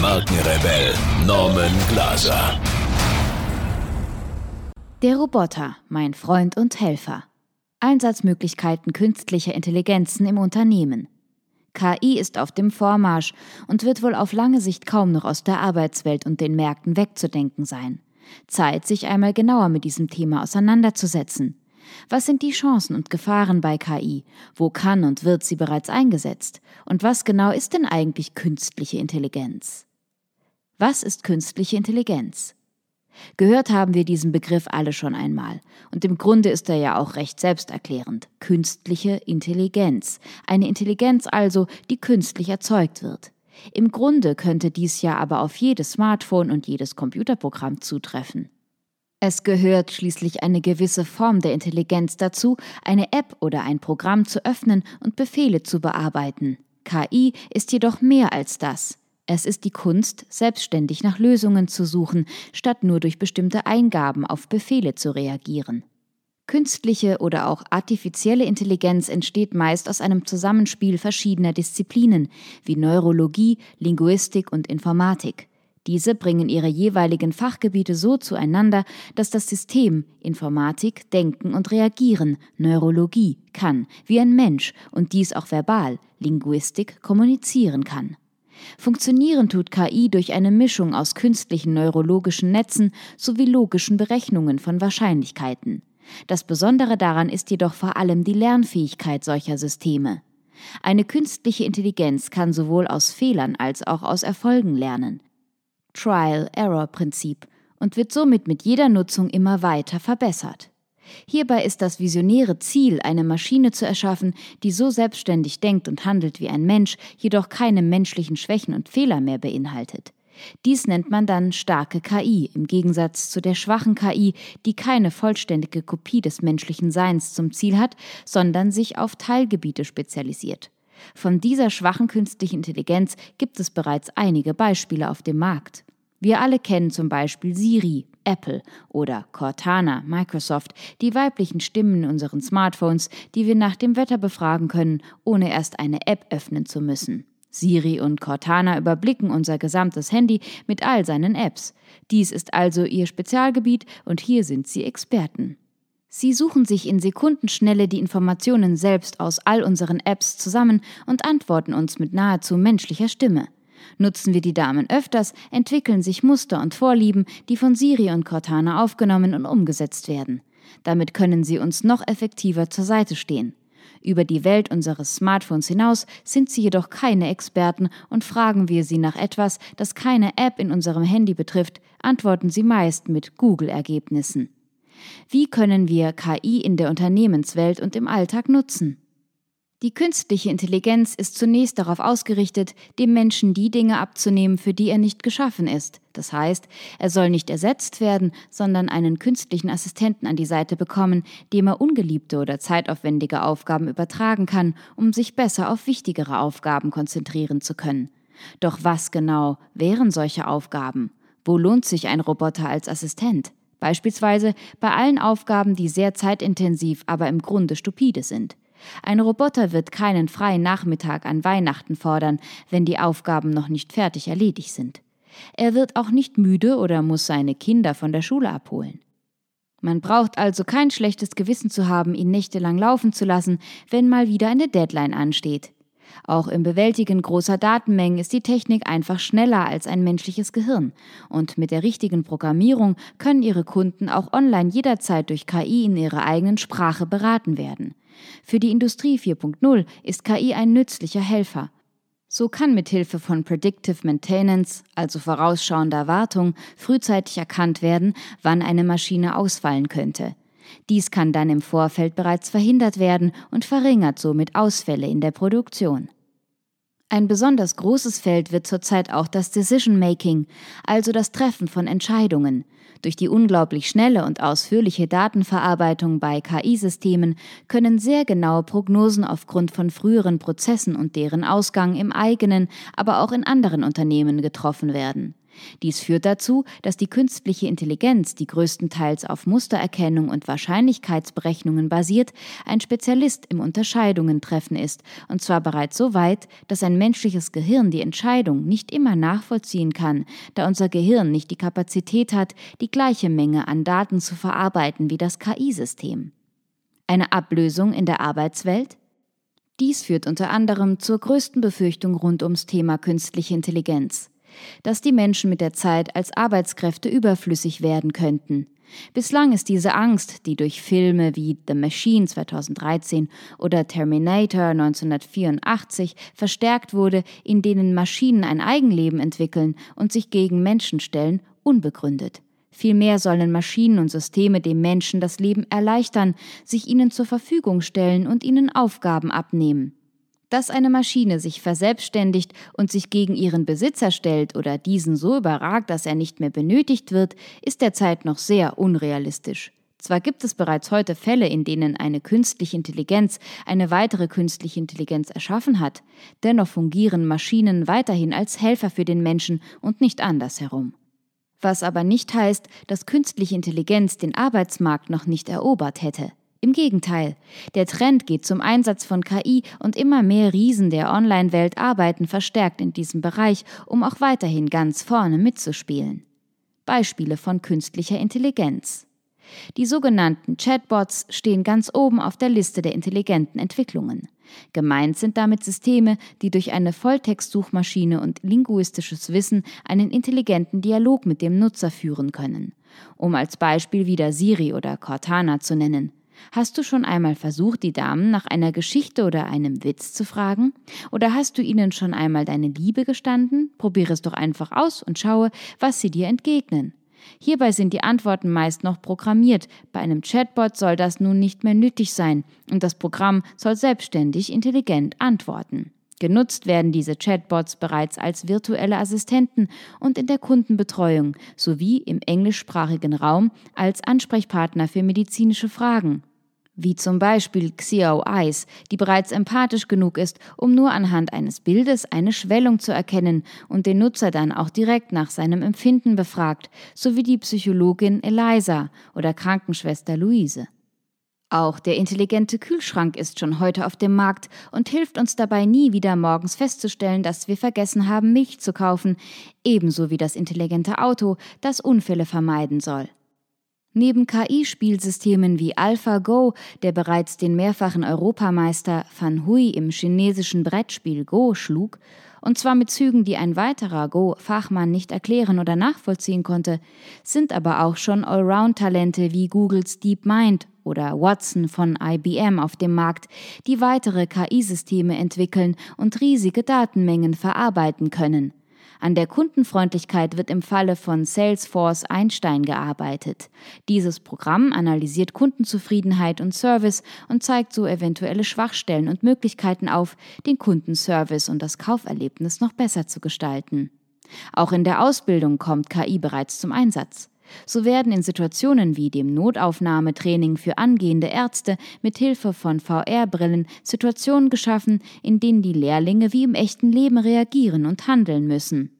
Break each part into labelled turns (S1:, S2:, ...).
S1: Markenrebell Norman Glaser.
S2: Der Roboter, mein Freund und Helfer. Einsatzmöglichkeiten künstlicher Intelligenzen im Unternehmen. KI ist auf dem Vormarsch und wird wohl auf lange Sicht kaum noch aus der Arbeitswelt und den Märkten wegzudenken sein. Zeit, sich einmal genauer mit diesem Thema auseinanderzusetzen. Was sind die Chancen und Gefahren bei KI? Wo kann und wird sie bereits eingesetzt? Und was genau ist denn eigentlich künstliche Intelligenz? Was ist künstliche Intelligenz? Gehört haben wir diesen Begriff alle schon einmal. Und im Grunde ist er ja auch recht selbsterklärend. Künstliche Intelligenz. Eine Intelligenz also, die künstlich erzeugt wird. Im Grunde könnte dies ja aber auf jedes Smartphone und jedes Computerprogramm zutreffen. Es gehört schließlich eine gewisse Form der Intelligenz dazu, eine App oder ein Programm zu öffnen und Befehle zu bearbeiten. KI ist jedoch mehr als das. Es ist die Kunst, selbstständig nach Lösungen zu suchen, statt nur durch bestimmte Eingaben auf Befehle zu reagieren. Künstliche oder auch artifizielle Intelligenz entsteht meist aus einem Zusammenspiel verschiedener Disziplinen wie Neurologie, Linguistik und Informatik. Diese bringen ihre jeweiligen Fachgebiete so zueinander, dass das System Informatik denken und reagieren, Neurologie kann, wie ein Mensch und dies auch verbal, Linguistik kommunizieren kann. Funktionieren tut KI durch eine Mischung aus künstlichen neurologischen Netzen sowie logischen Berechnungen von Wahrscheinlichkeiten. Das Besondere daran ist jedoch vor allem die Lernfähigkeit solcher Systeme. Eine künstliche Intelligenz kann sowohl aus Fehlern als auch aus Erfolgen lernen. Trial-Error-Prinzip und wird somit mit jeder Nutzung immer weiter verbessert. Hierbei ist das visionäre Ziel, eine Maschine zu erschaffen, die so selbstständig denkt und handelt wie ein Mensch, jedoch keine menschlichen Schwächen und Fehler mehr beinhaltet. Dies nennt man dann starke KI, im Gegensatz zu der schwachen KI, die keine vollständige Kopie des menschlichen Seins zum Ziel hat, sondern sich auf Teilgebiete spezialisiert. Von dieser schwachen künstlichen Intelligenz gibt es bereits einige Beispiele auf dem Markt. Wir alle kennen zum Beispiel Siri, Apple oder Cortana, Microsoft, die weiblichen Stimmen in unseren Smartphones, die wir nach dem Wetter befragen können, ohne erst eine App öffnen zu müssen. Siri und Cortana überblicken unser gesamtes Handy mit all seinen Apps. Dies ist also ihr Spezialgebiet und hier sind sie Experten. Sie suchen sich in Sekundenschnelle die Informationen selbst aus all unseren Apps zusammen und antworten uns mit nahezu menschlicher Stimme. Nutzen wir die Damen öfters, entwickeln sich Muster und Vorlieben, die von Siri und Cortana aufgenommen und umgesetzt werden. Damit können sie uns noch effektiver zur Seite stehen. Über die Welt unseres Smartphones hinaus sind sie jedoch keine Experten und fragen wir sie nach etwas, das keine App in unserem Handy betrifft, antworten sie meist mit Google-Ergebnissen. Wie können wir KI in der Unternehmenswelt und im Alltag nutzen? Die künstliche Intelligenz ist zunächst darauf ausgerichtet, dem Menschen die Dinge abzunehmen, für die er nicht geschaffen ist. Das heißt, er soll nicht ersetzt werden, sondern einen künstlichen Assistenten an die Seite bekommen, dem er ungeliebte oder zeitaufwendige Aufgaben übertragen kann, um sich besser auf wichtigere Aufgaben konzentrieren zu können. Doch was genau wären solche Aufgaben? Wo lohnt sich ein Roboter als Assistent? Beispielsweise bei allen Aufgaben, die sehr zeitintensiv, aber im Grunde stupide sind. Ein Roboter wird keinen freien Nachmittag an Weihnachten fordern, wenn die Aufgaben noch nicht fertig erledigt sind. Er wird auch nicht müde oder muss seine Kinder von der Schule abholen. Man braucht also kein schlechtes Gewissen zu haben, ihn nächtelang laufen zu lassen, wenn mal wieder eine Deadline ansteht. Auch im Bewältigen großer Datenmengen ist die Technik einfach schneller als ein menschliches Gehirn. Und mit der richtigen Programmierung können Ihre Kunden auch online jederzeit durch KI in ihrer eigenen Sprache beraten werden. Für die Industrie 4.0 ist KI ein nützlicher Helfer. So kann mithilfe von Predictive Maintenance, also vorausschauender Wartung, frühzeitig erkannt werden, wann eine Maschine ausfallen könnte. Dies kann dann im Vorfeld bereits verhindert werden und verringert somit Ausfälle in der Produktion. Ein besonders großes Feld wird zurzeit auch das Decision Making, also das Treffen von Entscheidungen. Durch die unglaublich schnelle und ausführliche Datenverarbeitung bei KI-Systemen können sehr genaue Prognosen aufgrund von früheren Prozessen und deren Ausgang im eigenen, aber auch in anderen Unternehmen getroffen werden. Dies führt dazu, dass die künstliche Intelligenz, die größtenteils auf Mustererkennung und Wahrscheinlichkeitsberechnungen basiert, ein Spezialist im Unterscheidungen treffen ist, und zwar bereits so weit, dass ein menschliches Gehirn die Entscheidung nicht immer nachvollziehen kann, da unser Gehirn nicht die Kapazität hat, die gleiche Menge an Daten zu verarbeiten wie das KI-System. Eine Ablösung in der Arbeitswelt? Dies führt unter anderem zur größten Befürchtung rund ums Thema künstliche Intelligenz dass die Menschen mit der Zeit als Arbeitskräfte überflüssig werden könnten. Bislang ist diese Angst, die durch Filme wie The Machine 2013 oder Terminator 1984 verstärkt wurde, in denen Maschinen ein Eigenleben entwickeln und sich gegen Menschen stellen, unbegründet. Vielmehr sollen Maschinen und Systeme dem Menschen das Leben erleichtern, sich ihnen zur Verfügung stellen und ihnen Aufgaben abnehmen. Dass eine Maschine sich verselbstständigt und sich gegen ihren Besitzer stellt oder diesen so überragt, dass er nicht mehr benötigt wird, ist derzeit noch sehr unrealistisch. Zwar gibt es bereits heute Fälle, in denen eine künstliche Intelligenz eine weitere künstliche Intelligenz erschaffen hat, dennoch fungieren Maschinen weiterhin als Helfer für den Menschen und nicht andersherum. Was aber nicht heißt, dass künstliche Intelligenz den Arbeitsmarkt noch nicht erobert hätte. Im Gegenteil, der Trend geht zum Einsatz von KI und immer mehr Riesen der Online-Welt arbeiten verstärkt in diesem Bereich, um auch weiterhin ganz vorne mitzuspielen. Beispiele von künstlicher Intelligenz. Die sogenannten Chatbots stehen ganz oben auf der Liste der intelligenten Entwicklungen. Gemeint sind damit Systeme, die durch eine Volltextsuchmaschine und linguistisches Wissen einen intelligenten Dialog mit dem Nutzer führen können. Um als Beispiel wieder Siri oder Cortana zu nennen. Hast du schon einmal versucht, die Damen nach einer Geschichte oder einem Witz zu fragen? Oder hast du ihnen schon einmal deine Liebe gestanden? Probiere es doch einfach aus und schaue, was sie dir entgegnen. Hierbei sind die Antworten meist noch programmiert. Bei einem Chatbot soll das nun nicht mehr nötig sein und das Programm soll selbstständig intelligent antworten. Genutzt werden diese Chatbots bereits als virtuelle Assistenten und in der Kundenbetreuung sowie im englischsprachigen Raum als Ansprechpartner für medizinische Fragen wie zum Beispiel Xiao Eyes, die bereits empathisch genug ist, um nur anhand eines Bildes eine Schwellung zu erkennen und den Nutzer dann auch direkt nach seinem Empfinden befragt, sowie die Psychologin Eliza oder Krankenschwester Luise. Auch der intelligente Kühlschrank ist schon heute auf dem Markt und hilft uns dabei nie wieder morgens festzustellen, dass wir vergessen haben, Milch zu kaufen, ebenso wie das intelligente Auto, das Unfälle vermeiden soll. Neben KI-Spielsystemen wie AlphaGo, der bereits den mehrfachen Europameister Van Hui im chinesischen Brettspiel Go schlug, und zwar mit Zügen, die ein weiterer Go-Fachmann nicht erklären oder nachvollziehen konnte, sind aber auch schon Allround-Talente wie Googles DeepMind oder Watson von IBM auf dem Markt, die weitere KI-Systeme entwickeln und riesige Datenmengen verarbeiten können. An der Kundenfreundlichkeit wird im Falle von Salesforce Einstein gearbeitet. Dieses Programm analysiert Kundenzufriedenheit und Service und zeigt so eventuelle Schwachstellen und Möglichkeiten auf, den Kundenservice und das Kauferlebnis noch besser zu gestalten. Auch in der Ausbildung kommt KI bereits zum Einsatz. So werden in Situationen wie dem Notaufnahmetraining für angehende Ärzte mit Hilfe von VR-Brillen Situationen geschaffen, in denen die Lehrlinge wie im echten Leben reagieren und handeln müssen.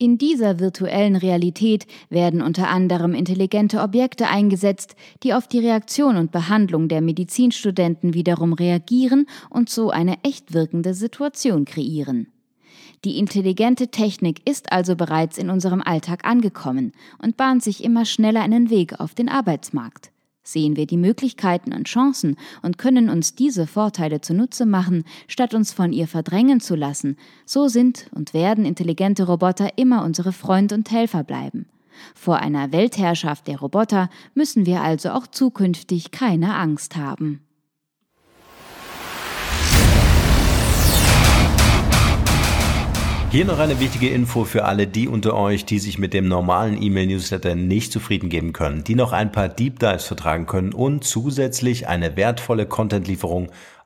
S2: In dieser virtuellen Realität werden unter anderem intelligente Objekte eingesetzt, die auf die Reaktion und Behandlung der Medizinstudenten wiederum reagieren und so eine echt wirkende Situation kreieren. Die intelligente Technik ist also bereits in unserem Alltag angekommen und bahnt sich immer schneller einen Weg auf den Arbeitsmarkt. Sehen wir die Möglichkeiten und Chancen und können uns diese Vorteile zunutze machen, statt uns von ihr verdrängen zu lassen, so sind und werden intelligente Roboter immer unsere Freund und Helfer bleiben. Vor einer Weltherrschaft der Roboter müssen wir also auch zukünftig keine Angst haben.
S3: Hier noch eine wichtige Info für alle die unter euch, die sich mit dem normalen E-Mail-Newsletter nicht zufrieden geben können, die noch ein paar Deep Dives vertragen können und zusätzlich eine wertvolle Content-Lieferung